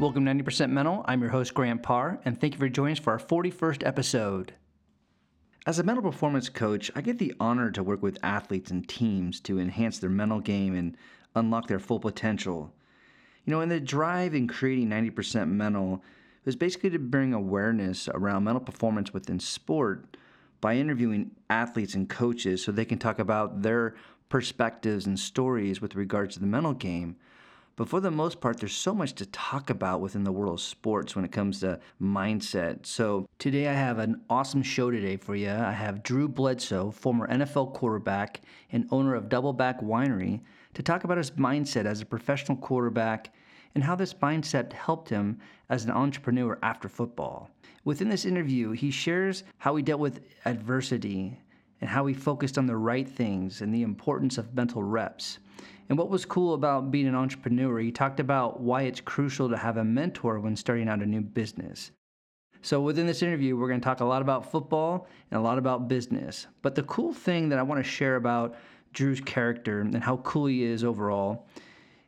Welcome to 90% Mental. I'm your host, Grant Parr, and thank you for joining us for our 41st episode. As a mental performance coach, I get the honor to work with athletes and teams to enhance their mental game and unlock their full potential. You know, in the drive in creating 90% Mental was basically to bring awareness around mental performance within sport by interviewing athletes and coaches so they can talk about their perspectives and stories with regards to the mental game. But for the most part, there's so much to talk about within the world of sports when it comes to mindset. So today I have an awesome show today for you. I have Drew Bledsoe, former NFL quarterback and owner of Doubleback Winery, to talk about his mindset as a professional quarterback and how this mindset helped him as an entrepreneur after football. Within this interview, he shares how he dealt with adversity and how he focused on the right things and the importance of mental reps. And what was cool about being an entrepreneur, he talked about why it's crucial to have a mentor when starting out a new business. So, within this interview, we're going to talk a lot about football and a lot about business. But the cool thing that I want to share about Drew's character and how cool he is overall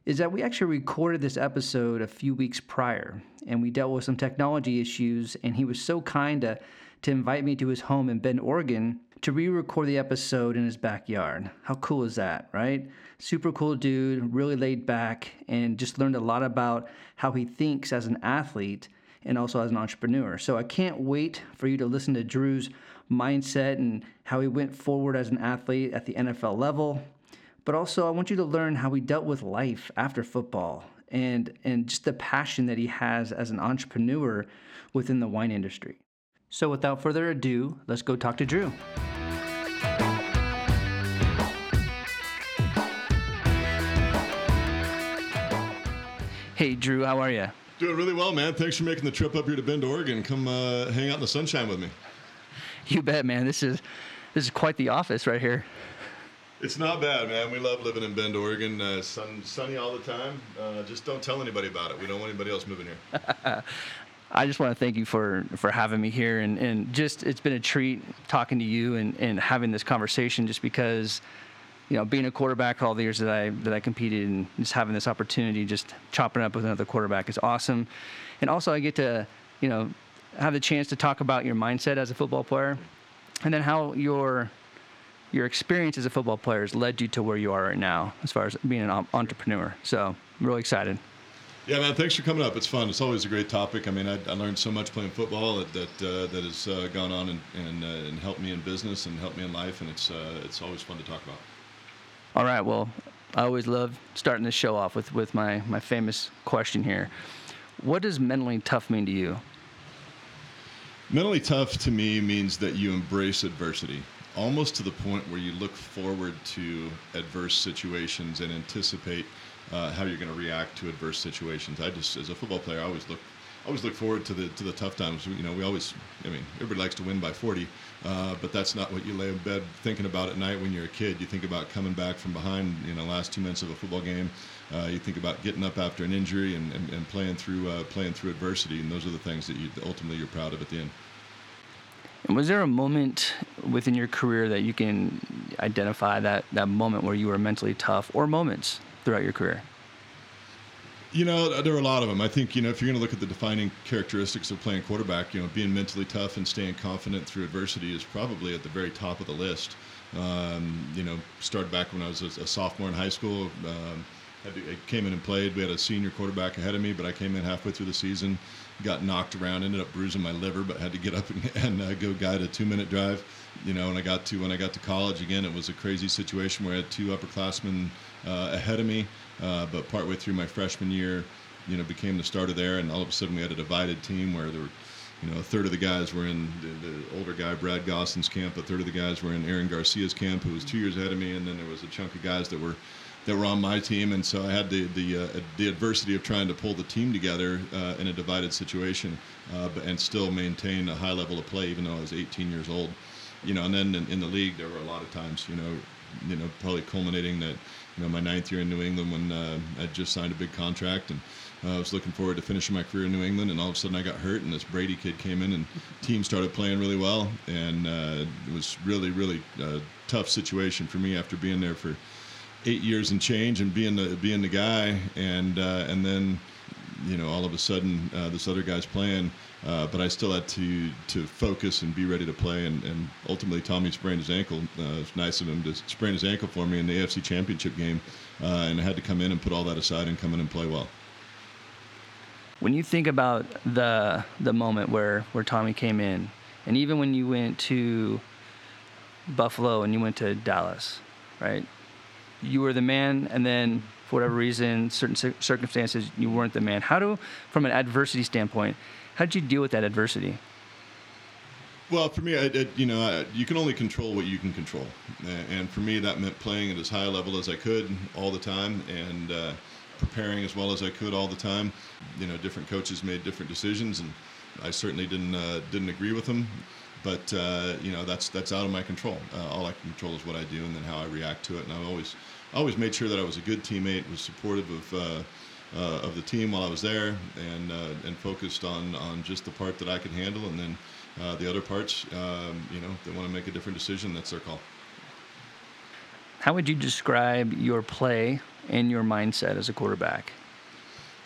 is that we actually recorded this episode a few weeks prior and we dealt with some technology issues. And he was so kind to, to invite me to his home in Bend, Oregon to re record the episode in his backyard. How cool is that, right? Super cool dude, really laid back, and just learned a lot about how he thinks as an athlete and also as an entrepreneur. So I can't wait for you to listen to Drew's mindset and how he went forward as an athlete at the NFL level. But also, I want you to learn how he dealt with life after football and, and just the passion that he has as an entrepreneur within the wine industry. So, without further ado, let's go talk to Drew. Hey, Drew, how are you? Doing really well, man. Thanks for making the trip up here to Bend, Oregon. Come uh, hang out in the sunshine with me. You bet, man. This is this is quite the office right here. It's not bad, man. We love living in Bend, Oregon. Uh, sun, sunny all the time. Uh, just don't tell anybody about it. We don't want anybody else moving here. I just want to thank you for for having me here, and and just it's been a treat talking to you and and having this conversation, just because you know, being a quarterback all the years that I that I competed and just having this opportunity, just chopping up with another quarterback is awesome. And also, I get to, you know, have the chance to talk about your mindset as a football player, and then how your your experience as a football player has led you to where you are right now, as far as being an entrepreneur. So, I'm really excited. Yeah, man. Thanks for coming up. It's fun. It's always a great topic. I mean, I, I learned so much playing football that that, uh, that has uh, gone on and and, uh, and helped me in business and helped me in life, and it's uh, it's always fun to talk about. All right. Well, I always love starting the show off with, with my, my famous question here. What does mentally tough mean to you? Mentally tough to me means that you embrace adversity, almost to the point where you look forward to adverse situations and anticipate uh, how you're going to react to adverse situations. I just, as a football player, I always look always look forward to the to the tough times. You know, we always, I mean, everybody likes to win by 40, uh, but that's not what you lay in bed thinking about at night when you're a kid. You think about coming back from behind, you know, last two minutes of a football game. Uh, you think about getting up after an injury and, and, and playing through uh, playing through adversity, and those are the things that you ultimately you're proud of at the end. And was there a moment within your career that you can identify that that moment where you were mentally tough, or moments throughout your career? You know, there are a lot of them. I think, you know, if you're going to look at the defining characteristics of playing quarterback, you know, being mentally tough and staying confident through adversity is probably at the very top of the list. Um, you know, started back when I was a, a sophomore in high school. Um, I came in and played. We had a senior quarterback ahead of me, but I came in halfway through the season, got knocked around, ended up bruising my liver, but had to get up and, and uh, go guide a two-minute drive. You know, when I got to when I got to college again, it was a crazy situation where I had two upperclassmen uh, ahead of me. Uh, but partway through my freshman year, you know, became the starter there, and all of a sudden we had a divided team where there were, you know, a third of the guys were in the, the older guy Brad Gossen's camp, a third of the guys were in Aaron Garcia's camp, who was two years ahead of me, and then there was a chunk of guys that were that were on my team, and so I had the the uh, the adversity of trying to pull the team together uh, in a divided situation, uh, but and still maintain a high level of play, even though I was 18 years old. You know, and then in, in the league, there were a lot of times, you know, you know, probably culminating that you know my ninth year in New England when uh, I just signed a big contract and uh, I was looking forward to finishing my career in New England, and all of a sudden I got hurt, and this Brady kid came in, and team started playing really well, and uh, it was really, really a tough situation for me after being there for eight years and change, and being the being the guy, and uh, and then you know, all of a sudden uh, this other guy's playing, uh, but I still had to to focus and be ready to play. And, and ultimately, Tommy sprained his ankle. Uh, it's nice of him to sprain his ankle for me in the AFC Championship game, uh, and I had to come in and put all that aside and come in and play well. When you think about the the moment where where Tommy came in, and even when you went to Buffalo and you went to Dallas, right? You were the man, and then for whatever reason, certain circumstances, you weren't the man. How do, from an adversity standpoint, how did you deal with that adversity? Well, for me, I, I, you know, I, you can only control what you can control, and for me, that meant playing at as high a level as I could all the time, and uh, preparing as well as I could all the time. You know, different coaches made different decisions, and I certainly didn't uh, didn't agree with them. But uh, you know, that's that's out of my control. Uh, all I can control is what I do and then how I react to it. And I always always made sure that I was a good teammate, was supportive of. Uh, uh, of the team while I was there, and uh, and focused on, on just the part that I could handle, and then the other parts, um, you know, they want to make a different decision. That's their call. How would you describe your play and your mindset as a quarterback?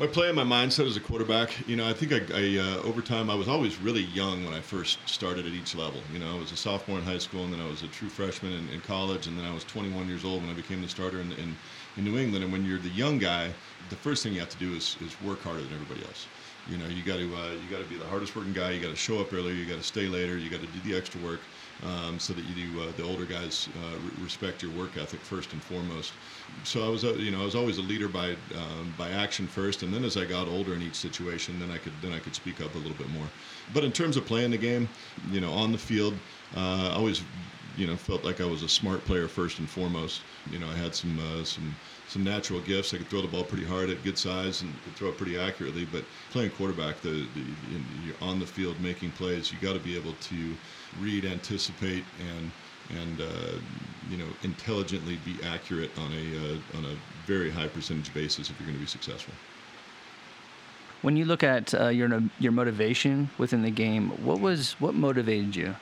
My play and my mindset as a quarterback, you know, I think I, I uh, over time I was always really young when I first started at each level. You know, I was a sophomore in high school, and then I was a true freshman in, in college, and then I was 21 years old when I became the starter in, in, in New England. And when you're the young guy, the first thing you have to do is, is work harder than everybody else. You know, you got to uh, you got to be the hardest working guy. You got to show up earlier. You got to stay later. You got to do the extra work um, so that you uh, the older guys uh, re- respect your work ethic first and foremost. So I was, uh, you know, I was always a leader by um, by action first, and then as I got older in each situation, then I could then I could speak up a little bit more. But in terms of playing the game, you know, on the field, uh, I always, you know, felt like I was a smart player first and foremost. You know, I had some uh, some some natural gifts. I could throw the ball pretty hard at good size and throw it pretty accurately. But playing quarterback, the, the you're on the field making plays. You got to be able to read, anticipate, and and uh, you know intelligently be accurate on a uh, on a very high percentage basis if you're going to be successful. When you look at uh, your your motivation within the game, what was what motivated you?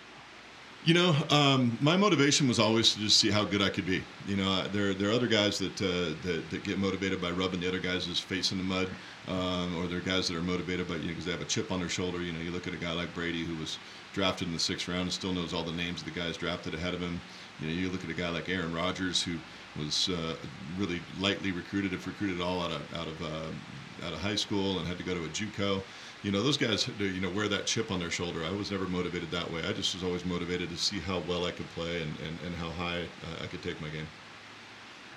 You know, um, my motivation was always to just see how good I could be. You know, there, there are other guys that, uh, that, that get motivated by rubbing the other guys' face in the mud, um, or there are guys that are motivated by you know because they have a chip on their shoulder. You know, you look at a guy like Brady who was drafted in the sixth round and still knows all the names of the guys drafted ahead of him. You know, you look at a guy like Aaron Rodgers who was uh, really lightly recruited, if recruited at all out of out of uh, out of high school and had to go to a JUCO you know, those guys, you know, wear that chip on their shoulder. I was never motivated that way. I just was always motivated to see how well I could play and, and, and how high uh, I could take my game.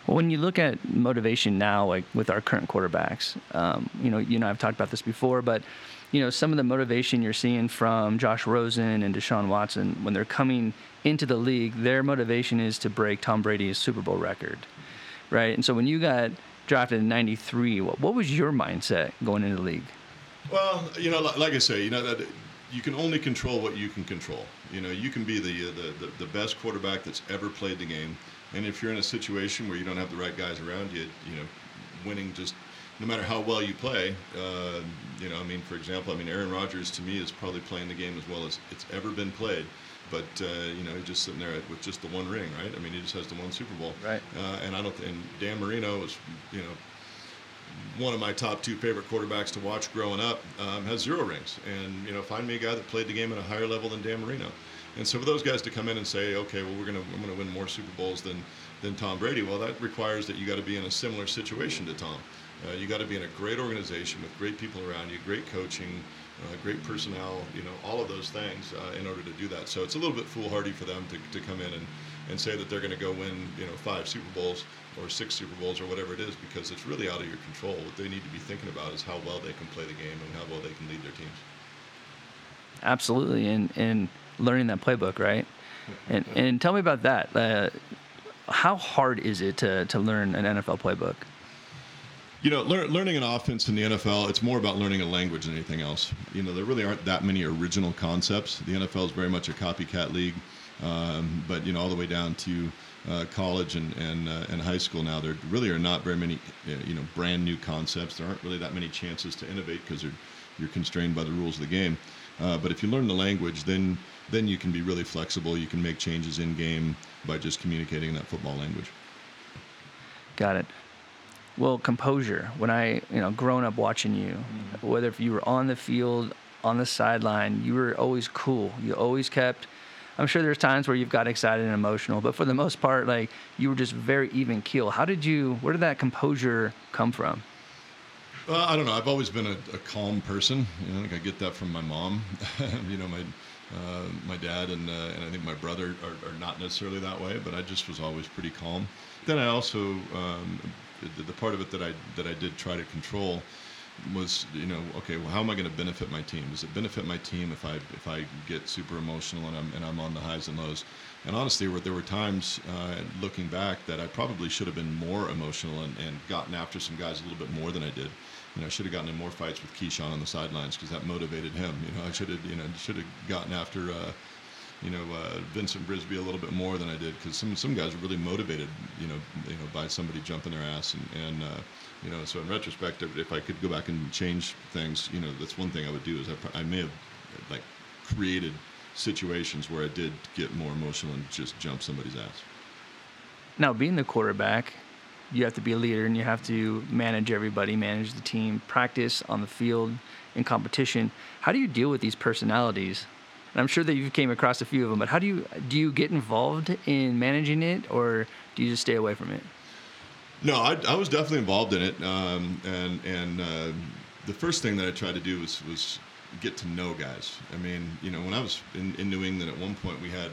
When you look at motivation now, like with our current quarterbacks, um, you know, you know, I've talked about this before, but you know, some of the motivation you're seeing from Josh Rosen and Deshaun Watson when they're coming into the league, their motivation is to break Tom Brady's Super Bowl record, right? And so when you got drafted in '93, what, what was your mindset going into the league? Well, you know, like I say, you know that you can only control what you can control. You know, you can be the, the, the best quarterback that's ever played the game, and if you're in a situation where you don't have the right guys around you, you know, winning just no matter how well you play. Uh, you know, I mean, for example, I mean, Aaron Rodgers to me is probably playing the game as well as it's ever been played. But uh, you know, he's just sitting there with just the one ring, right? I mean, he just has the one Super Bowl. Right. Uh, and I don't. And Dan Marino is, you know, one of my top two favorite quarterbacks to watch growing up, um, has zero rings. And you know, find me a guy that played the game at a higher level than Dan Marino. And so for those guys to come in and say, okay, well, we're gonna I'm gonna win more Super Bowls than than Tom Brady, well, that requires that you got to be in a similar situation to Tom. Uh, you got to be in a great organization with great people around you, great coaching, uh, great personnel, you know, all of those things uh, in order to do that. So it's a little bit foolhardy for them to, to come in and, and say that they're going to go win, you know, five Super Bowls or six Super Bowls or whatever it is because it's really out of your control. What they need to be thinking about is how well they can play the game and how well they can lead their teams. Absolutely, and and learning that playbook, right? And and tell me about that. Uh, how hard is it to to learn an NFL playbook? You know, lear- learning an offense in the NFL, it's more about learning a language than anything else. You know, there really aren't that many original concepts. The NFL is very much a copycat league, um, but you know, all the way down to uh, college and and, uh, and high school now, there really are not very many you know brand new concepts. There aren't really that many chances to innovate because you're constrained by the rules of the game. Uh, but if you learn the language, then then you can be really flexible. You can make changes in game by just communicating that football language. Got it. Well, composure. When I, you know, growing up watching you, mm-hmm. whether if you were on the field, on the sideline, you were always cool. You always kept. I'm sure there's times where you've got excited and emotional, but for the most part, like you were just very even keel. How did you? Where did that composure come from? Well, I don't know. I've always been a, a calm person. You know, I think I get that from my mom. you know, my uh, my dad and, uh, and I think my brother are, are, not necessarily that way, but I just was always pretty calm. Then I also um, the, part of it that I that I did try to control was you know okay well how am I going to benefit my team? Does it benefit my team if I if I get super emotional and I'm and I'm on the highs and lows? And honestly, there were times uh, looking back that I probably should have been more emotional and, and gotten after some guys a little bit more than I did you know, I should have gotten in more fights with Keyshawn on the sidelines because that motivated him. You know, I should have, you know, should have gotten after, uh, you know, uh, Vincent Brisby a little bit more than I did because some some guys are really motivated, you know, you know, by somebody jumping their ass and and uh, you know, so in retrospect, if I could go back and change things, you know, that's one thing I would do is I, I may have like created situations where I did get more emotional and just jump somebody's ass. Now, being the quarterback, you have to be a leader and you have to manage everybody, manage the team, practice on the field in competition. How do you deal with these personalities? And I'm sure that you came across a few of them, but how do you do you get involved in managing it, or do you just stay away from it? No, I, I was definitely involved in it, um, and and uh, the first thing that I tried to do was was get to know guys. I mean, you know, when I was in, in New England at one point, we had,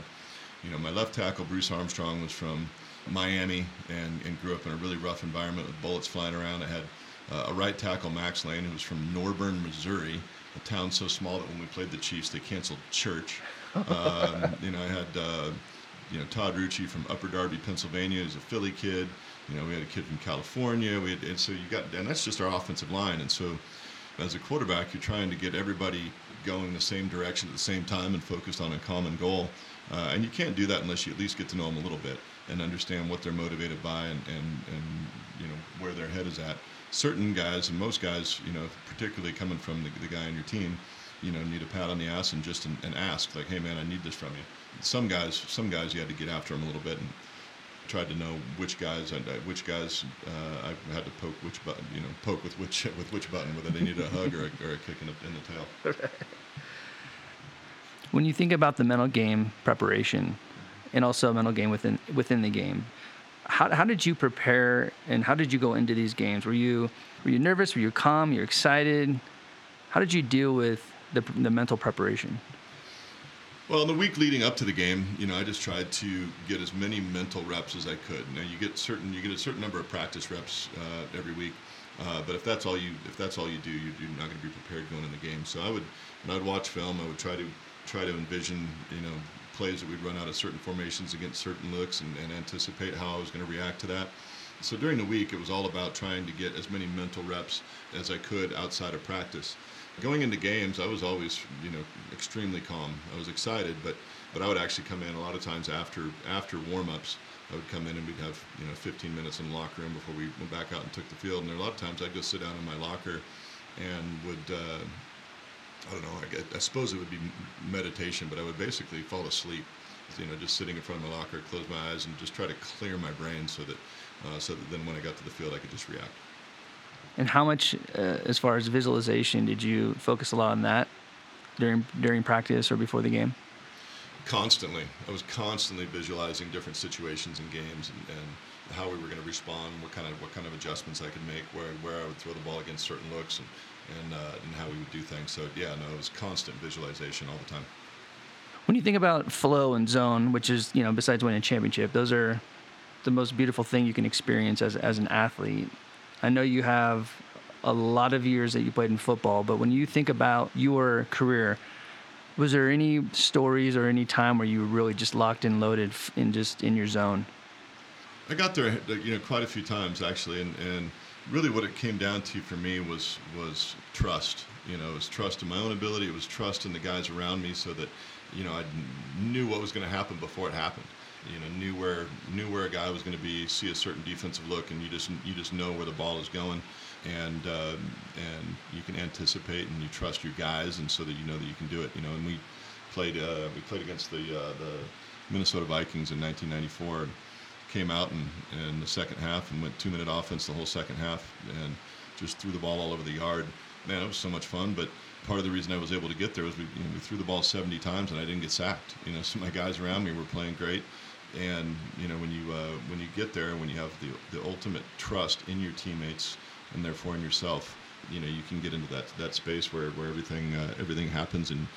you know, my left tackle Bruce Armstrong was from Miami and, and grew up in a really rough environment with bullets flying around. I had uh, a right tackle, Max Lane, who was from Norborne, Missouri, a town so small that when we played the Chiefs, they canceled church. Um, you know, I had uh, you know Todd Rucci from Upper Darby, Pennsylvania, who's a Philly kid. You know, we had a kid from California. We had, and so you got, and that's just our offensive line. And so, as a quarterback, you're trying to get everybody going the same direction at the same time and focused on a common goal. Uh, and you can't do that unless you at least get to know them a little bit and understand what they're motivated by and, and, and you know where their head is at. Certain guys and most guys, you know, particularly coming from the, the guy on your team, you know, need a pat on the ass and just an, and ask like, hey man, I need this from you. Some guys, some guys, you had to get after them a little bit and tried to know which guys, which guys uh, I had to poke which button, you know, poke with which with which button, whether they needed a hug or a, or a kick in the, in the tail. when you think about the mental game preparation, and also a mental game within within the game. How, how did you prepare and how did you go into these games? Were you were you nervous? Were you calm? You're excited? How did you deal with the, the mental preparation? Well, in the week leading up to the game, you know, I just tried to get as many mental reps as I could. Now, you get certain you get a certain number of practice reps uh, every week, uh, but if that's all you if that's all you do, you're not going to be prepared going in the game. So I would when I would watch film, I would try to try to envision, you know, plays that we'd run out of certain formations against certain looks and, and anticipate how I was going to react to that. So during the week, it was all about trying to get as many mental reps as I could outside of practice. Going into games, I was always, you know, extremely calm. I was excited, but but I would actually come in a lot of times after after warm-ups. I would come in and we'd have you know 15 minutes in the locker room before we went back out and took the field. And there a lot of times I'd go sit down in my locker and would uh, I don't know. I, I, suppose it would be meditation, but I would basically fall asleep. You know, just sitting in front of my locker, close my eyes, and just try to clear my brain so that, uh, so that then when I got to the field, I could just react. And how much, uh, as far as visualization, did you focus a lot on that during during practice or before the game? Constantly, I was constantly visualizing different situations and games, and, and how we were going to respond, what kind of what kind of adjustments I could make, where where I would throw the ball against certain looks, and and, uh, and how we would do things. So yeah, no, it was constant visualization all the time. When you think about flow and zone, which is you know besides winning a championship, those are the most beautiful thing you can experience as as an athlete. I know you have a lot of years that you played in football, but when you think about your career, was there any stories or any time where you were really just locked and loaded in just in your zone? I got there, you know, quite a few times actually, and, and really what it came down to for me was was trust. You know, it was trust in my own ability. It was trust in the guys around me, so that you know I knew what was going to happen before it happened. You know, knew where knew where a guy was going to be, see a certain defensive look, and you just you just know where the ball is going, and uh, and you can anticipate and you trust your guys, and so that you know that you can do it. You know, and we played uh, we played against the uh, the Minnesota Vikings in 1994 came out in, in the second half and went two minute offense the whole second half and just threw the ball all over the yard. Man, it was so much fun. But part of the reason I was able to get there was we, you know, we threw the ball 70 times and I didn't get sacked. You know, so my guys around me were playing great. And you know, when you uh, when you get there, when you have the the ultimate trust in your teammates and therefore in yourself, you know, you can get into that that space where, where everything uh, everything happens and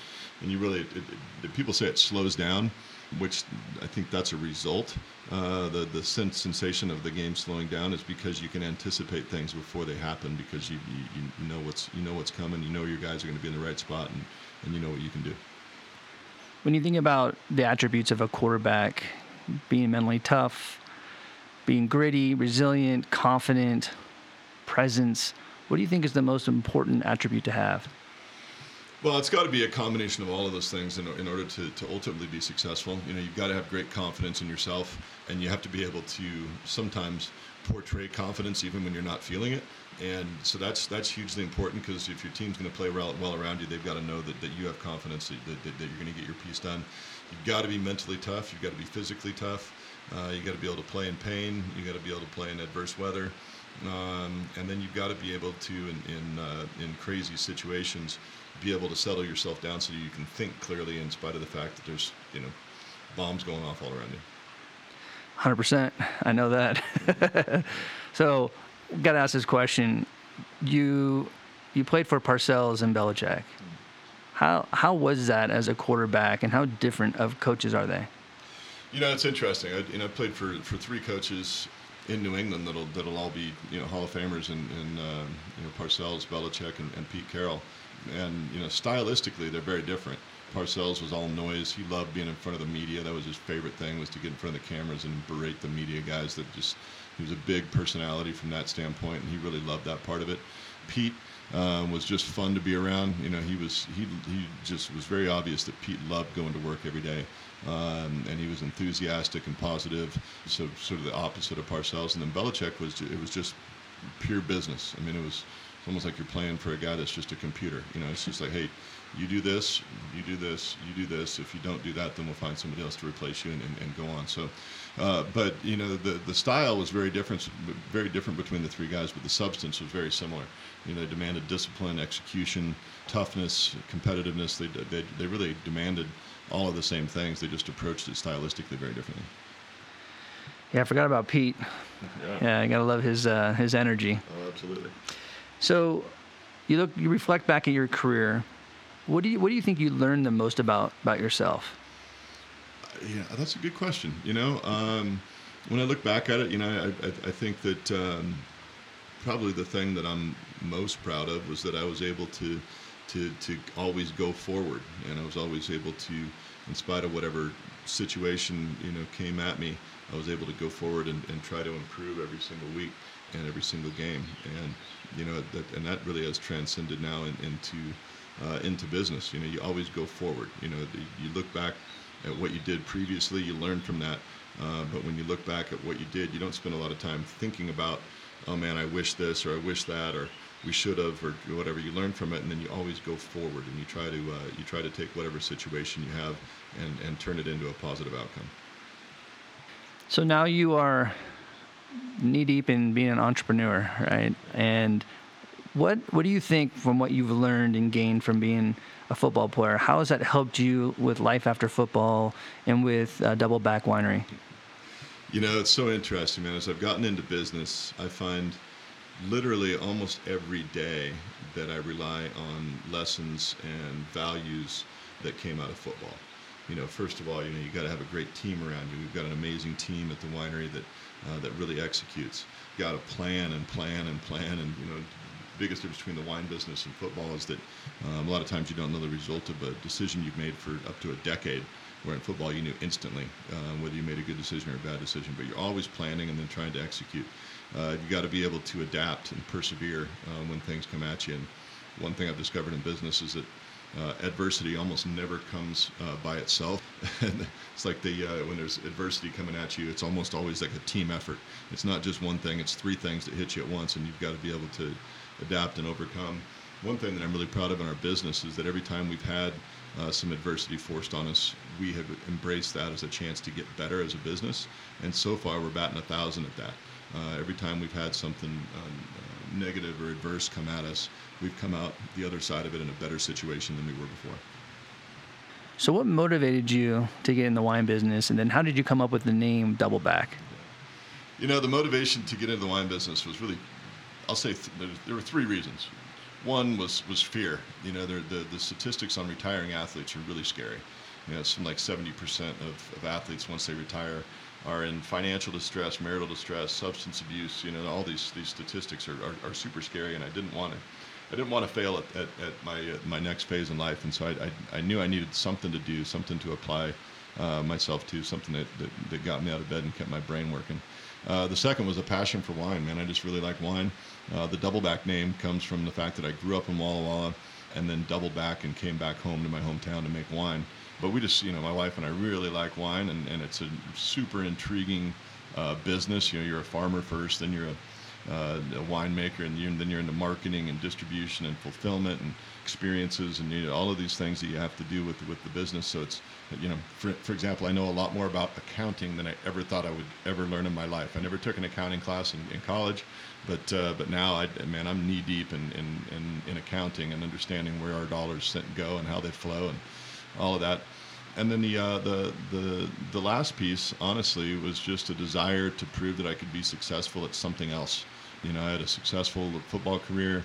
and you really it, it, people say it slows down which I think that's a result. Uh, the the sensation of the game slowing down is because you can anticipate things before they happen because you, you, you know what's you know what's coming. You know your guys are going to be in the right spot and, and you know what you can do. When you think about the attributes of a quarterback, being mentally tough, being gritty, resilient, confident, presence, what do you think is the most important attribute to have? Well, it's got to be a combination of all of those things in, in order to, to ultimately be successful. You know, you've got to have great confidence in yourself, and you have to be able to sometimes portray confidence even when you're not feeling it. And so that's that's hugely important because if your team's going to play well, well around you, they've got to know that, that you have confidence that, that, that you're going to get your piece done. You've got to be mentally tough. You've got to be physically tough. Uh, you got to be able to play in pain. You got to be able to play in adverse weather. Um, and then you've got to be able to, in in, uh, in crazy situations, be able to settle yourself down so you can think clearly in spite of the fact that there's you know bombs going off all around you. Hundred percent, I know that. so, got to ask this question: you you played for Parcells and Belichick. How how was that as a quarterback, and how different of coaches are they? You know, it's interesting. I, you know, I played for, for three coaches in New England that'll that'll all be you know Hall of Famers and, and uh, you know Parcells, Belichick, and, and Pete Carroll and you know stylistically they're very different. Parcells was all noise. He loved being in front of the media. That was his favorite thing was to get in front of the cameras and berate the media guys. That just he was a big personality from that standpoint, and he really loved that part of it. Pete um, was just fun to be around. You know, he was he he just was very obvious that Pete loved going to work every day, um, and he was enthusiastic and positive. So sort of the opposite of Parcells. And then Belichick was it was just pure business. I mean, it was it's almost like you're playing for a guy that's just a computer. You know, it's just like, hey, you do this, you do this, you do this. If you don't do that, then we'll find somebody else to replace you and, and, and go on. So, uh, but you know, the the style was very different, very different between the three guys, but the substance was very similar. You know, they demanded discipline, execution, toughness, competitiveness. They they they really demanded all of the same things. They just approached it stylistically very differently. Yeah, I forgot about Pete. Yeah, yeah I gotta love his uh, his energy. Oh, absolutely. So, you look, you reflect back at your career. What do you what do you think you learned the most about about yourself? Yeah, that's a good question. You know, um, when I look back at it, you know, I, I, I think that um, probably the thing that I'm most proud of was that I was able to to to always go forward, and I was always able to, in spite of whatever situation you know came at me, I was able to go forward and, and try to improve every single week and every single game. And you know that and that really has transcended now in, into uh, into business. You know, you always go forward. You know, the, you look back at what you did previously, you learn from that. Uh, but when you look back at what you did, you don't spend a lot of time thinking about, oh man, I wish this or I wish that or we should have or whatever. You learn from it, and then you always go forward and you try to uh, you try to take whatever situation you have and and turn it into a positive outcome. So now you are knee deep in being an entrepreneur, right? And what what do you think from what you've learned and gained from being a football player? How has that helped you with life after football and with uh, Doubleback Winery? You know, it's so interesting, man. As I've gotten into business, I find literally almost every day that I rely on lessons and values that came out of football. You know, first of all, you know, you got to have a great team around you. We've got an amazing team at the winery that uh, that really executes. Got to plan and plan and plan, and you know, biggest difference between the wine business and football is that um, a lot of times you don't know the result of a decision you've made for up to a decade. Where in football you knew instantly uh, whether you made a good decision or a bad decision, but you're always planning and then trying to execute. Uh, you got to be able to adapt and persevere uh, when things come at you. And one thing I've discovered in business is that uh, adversity almost never comes uh, by itself. and it's like the uh, when there's adversity coming at you, it's almost always like a team effort. It's not just one thing; it's three things that hit you at once, and you've got to be able to adapt and overcome. one thing that I'm really proud of in our business is that every time we've had uh, some adversity forced on us, we have embraced that as a chance to get better as a business. And so far, we're batting a thousand at that. Uh, every time we've had something um, negative or adverse come at us, we've come out the other side of it in a better situation than we were before. So, what motivated you to get in the wine business, and then how did you come up with the name Doubleback? You know, the motivation to get into the wine business was really, I'll say, th- there were three reasons. One was was fear. You know, the the statistics on retiring athletes are really scary. You know, something like 70% of, of athletes once they retire are in financial distress, marital distress, substance abuse. You know, all these these statistics are, are, are super scary, and I didn't want to. I didn't want to fail at, at, at my uh, my next phase in life, and so I, I, I, knew I needed something to do, something to apply uh, myself to, something that, that, that, got me out of bed and kept my brain working. Uh, the second was a passion for wine, man. I just really like wine. Uh, the Doubleback name comes from the fact that I grew up in Walla Walla and then doubled back and came back home to my hometown to make wine. But we just, you know, my wife and I really like wine, and, and it's a super intriguing uh, business. You know, you're a farmer first, then you're a uh, a winemaker, and you're, then you're into marketing and distribution and fulfillment and experiences and you know, all of these things that you have to do with with the business. So it's you know, for, for example, I know a lot more about accounting than I ever thought I would ever learn in my life. I never took an accounting class in, in college, but uh, but now I man, I'm knee deep in, in, in, in accounting and understanding where our dollars go and how they flow and all of that and then the uh, the the the last piece, honestly, was just a desire to prove that I could be successful at something else. You know, I had a successful football career.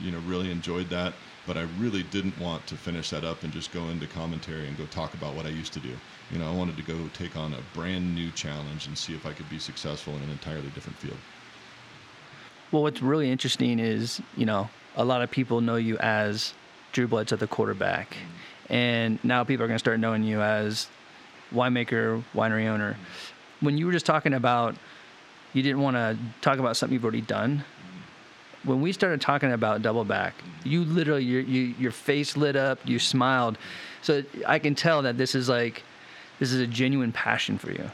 You know, really enjoyed that, but I really didn't want to finish that up and just go into commentary and go talk about what I used to do. You know, I wanted to go take on a brand new challenge and see if I could be successful in an entirely different field. Well, what's really interesting is, you know, a lot of people know you as Drew Bledsoe, the quarterback. And now people are going to start knowing you as winemaker, winery owner. When you were just talking about you didn't want to talk about something you've already done. When we started talking about Doubleback, you literally your you, your face lit up, you smiled. So I can tell that this is like this is a genuine passion for you.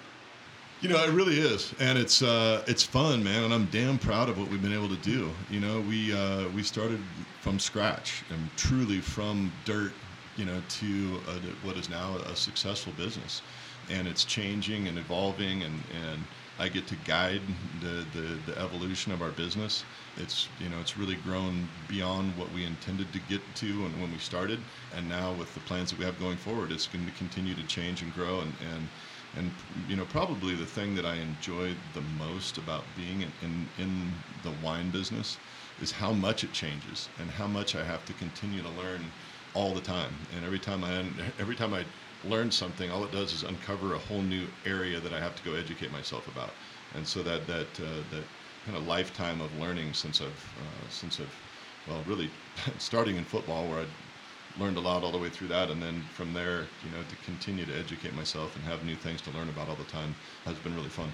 You know, it really is, and it's uh, it's fun, man, and I'm damn proud of what we've been able to do. You know, we uh, we started from scratch and truly from dirt, you know, to a, what is now a successful business, and it's changing and evolving, and and I get to guide the, the, the, evolution of our business. It's you know it's really grown beyond what we intended to get to and when we started, and now with the plans that we have going forward, it's going to continue to change and grow. And and, and you know probably the thing that I enjoy the most about being in, in, in the wine business is how much it changes and how much I have to continue to learn all the time. And every time I every time I learn something, all it does is uncover a whole new area that I have to go educate myself about. And so that that uh, that kind of lifetime of learning since I've uh, since I've well really starting in football where I learned a lot all the way through that, and then from there, you know, to continue to educate myself and have new things to learn about all the time has been really fun.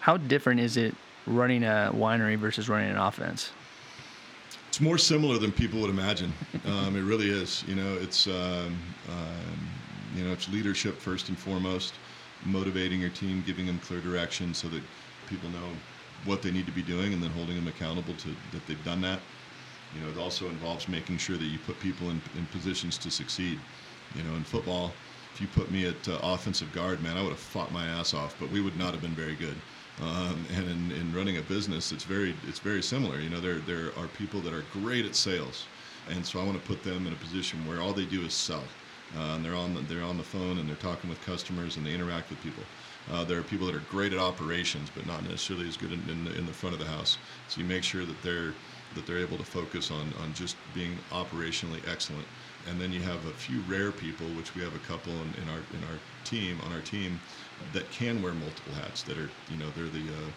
How different is it running a winery versus running an offense? It's more similar than people would imagine. Um, it really is. You know, it's um, um, you know, it's leadership first and foremost, motivating your team, giving them clear direction so that people know what they need to be doing, and then holding them accountable to that they've done that. You know, it also involves making sure that you put people in, in positions to succeed. You know, in football, if you put me at uh, offensive guard, man, I would have fought my ass off, but we would not have been very good. Um, and in, in running a business, it's very it's very similar. You know, there there are people that are great at sales, and so I want to put them in a position where all they do is sell. Uh, and they're on the, they're on the phone and they're talking with customers and they interact with people. Uh, there are people that are great at operations, but not necessarily as good in, in, the, in the front of the house. So you make sure that they're that they're able to focus on on just being operationally excellent. And then you have a few rare people, which we have a couple in, in our in our team on our team that can wear multiple hats. That are you know they're the uh,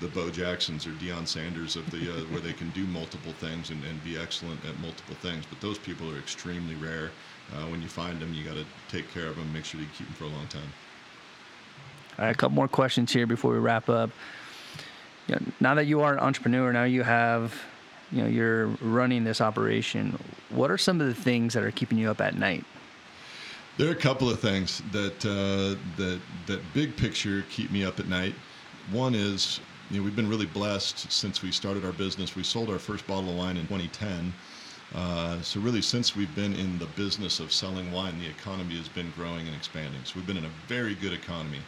the Bo Jacksons or Deion Sanders of the uh, where they can do multiple things and, and be excellent at multiple things. But those people are extremely rare. Uh, when you find them, you got to take care of them, make sure you keep them for a long time. All right, a couple more questions here before we wrap up. You know, now that you are an entrepreneur, now you have, you know, you're running this operation. What are some of the things that are keeping you up at night? There are a couple of things that uh, that that big picture keep me up at night. One is you know, we've been really blessed since we started our business. We sold our first bottle of wine in 2010. Uh, so really, since we've been in the business of selling wine, the economy has been growing and expanding. So we've been in a very good economy.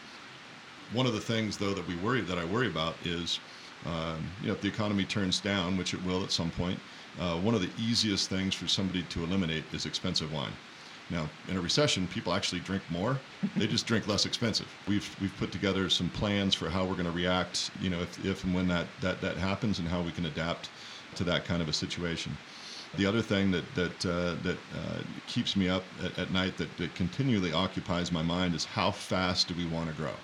One of the things, though, that we worry that I worry about is, um, you know, if the economy turns down, which it will at some point, uh, one of the easiest things for somebody to eliminate is expensive wine. Now, in a recession, people actually drink more. they just drink less expensive. We've we've put together some plans for how we're going to react, you know, if, if and when that, that that happens, and how we can adapt to that kind of a situation. The other thing that that uh, that uh, keeps me up at, at night, that, that continually occupies my mind, is how fast do we want to grow?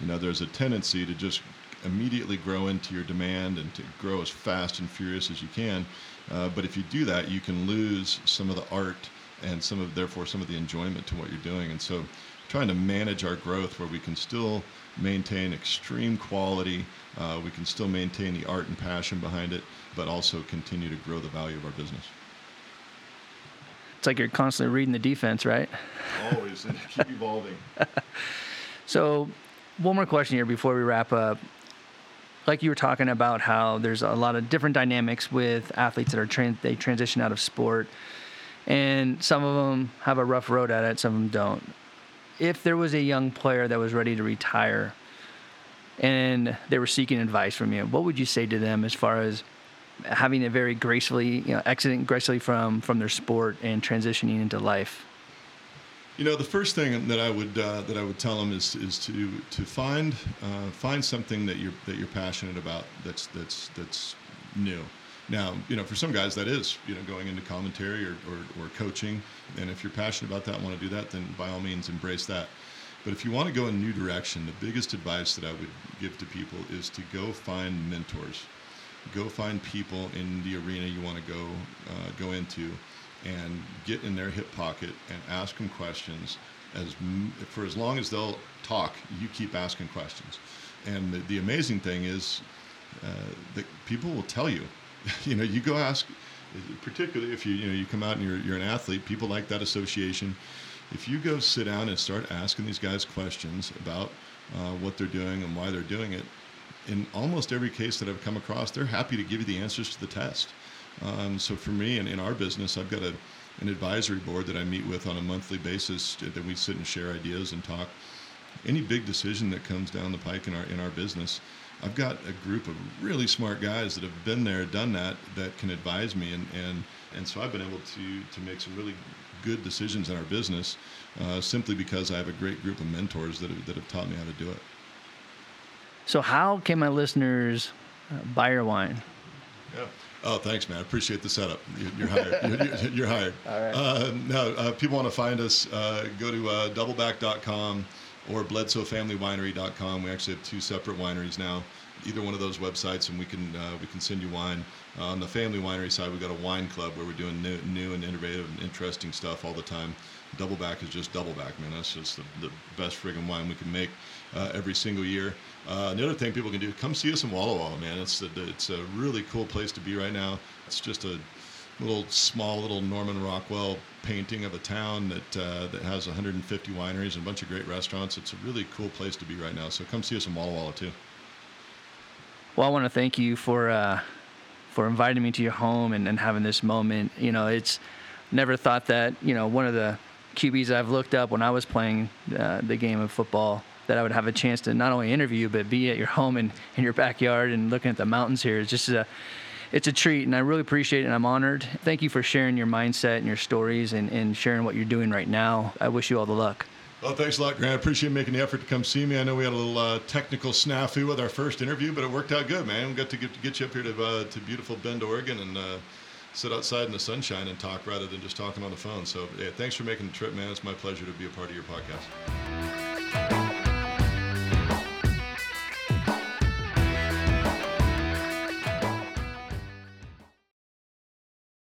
You know, there's a tendency to just immediately grow into your demand and to grow as fast and furious as you can. Uh, but if you do that, you can lose some of the art and some of therefore some of the enjoyment to what you're doing. And so, trying to manage our growth where we can still maintain extreme quality, uh, we can still maintain the art and passion behind it, but also continue to grow the value of our business. It's like you're constantly reading the defense, right? Always, and keep evolving. so, one more question here before we wrap up like you were talking about how there's a lot of different dynamics with athletes that are trans- they transition out of sport and some of them have a rough road at it some of them don't if there was a young player that was ready to retire and they were seeking advice from you what would you say to them as far as having it very gracefully you know exiting gracefully from from their sport and transitioning into life you know, the first thing that I would uh, that I would tell them is is to to find uh, find something that you're that you're passionate about that's that's that's new. Now, you know, for some guys that is you know going into commentary or, or, or coaching, and if you're passionate about that and want to do that, then by all means embrace that. But if you want to go in a new direction, the biggest advice that I would give to people is to go find mentors. Go find people in the arena you want to go uh, go into and get in their hip pocket and ask them questions as for as long as they'll talk you keep asking questions and the, the amazing thing is uh, that people will tell you you know you go ask particularly if you you know you come out and you're, you're an athlete people like that association if you go sit down and start asking these guys questions about uh, what they're doing and why they're doing it in almost every case that i've come across they're happy to give you the answers to the test um, so for me and in our business, I've got a, an advisory board that I meet with on a monthly basis that we sit and share ideas and talk. Any big decision that comes down the pike in our in our business, I've got a group of really smart guys that have been there, done that, that can advise me, and and and so I've been able to to make some really good decisions in our business, uh, simply because I have a great group of mentors that have, that have taught me how to do it. So how can my listeners uh, buy your wine? Yeah. Oh, thanks, man. I appreciate the setup. You're hired. You're, you're hired. All right. Uh, no, uh, people want to find us. Uh, go to uh, doubleback.com or bledsoefamilywinery.com. We actually have two separate wineries now. Either one of those websites, and we can uh, we can send you wine. Uh, on the family winery side, we've got a wine club where we're doing new, new and innovative and interesting stuff all the time. Doubleback is just Doubleback, man. That's just the, the best friggin' wine we can make uh, every single year. Uh, the other thing people can do, come see us in Walla Walla, man. It's it's a really cool place to be right now. It's just a little small little Norman Rockwell painting of a town that uh, that has 150 wineries and a bunch of great restaurants. It's a really cool place to be right now. So come see us in Walla Walla too. Well, I want to thank you for uh, for inviting me to your home and, and having this moment. You know, it's never thought that you know one of the QBs I've looked up when I was playing uh, the game of football that I would have a chance to not only interview but be at your home and in your backyard and looking at the mountains here. It's just a it's a treat and I really appreciate it and I'm honored. Thank you for sharing your mindset and your stories and, and sharing what you're doing right now. I wish you all the luck. Well, thanks a lot, Grant. I appreciate making the effort to come see me. I know we had a little uh, technical snafu with our first interview, but it worked out good, man. We got to get, to get you up here to, uh, to beautiful Bend, Oregon, and uh, sit outside in the sunshine and talk rather than just talking on the phone. So, yeah, thanks for making the trip, man. It's my pleasure to be a part of your podcast.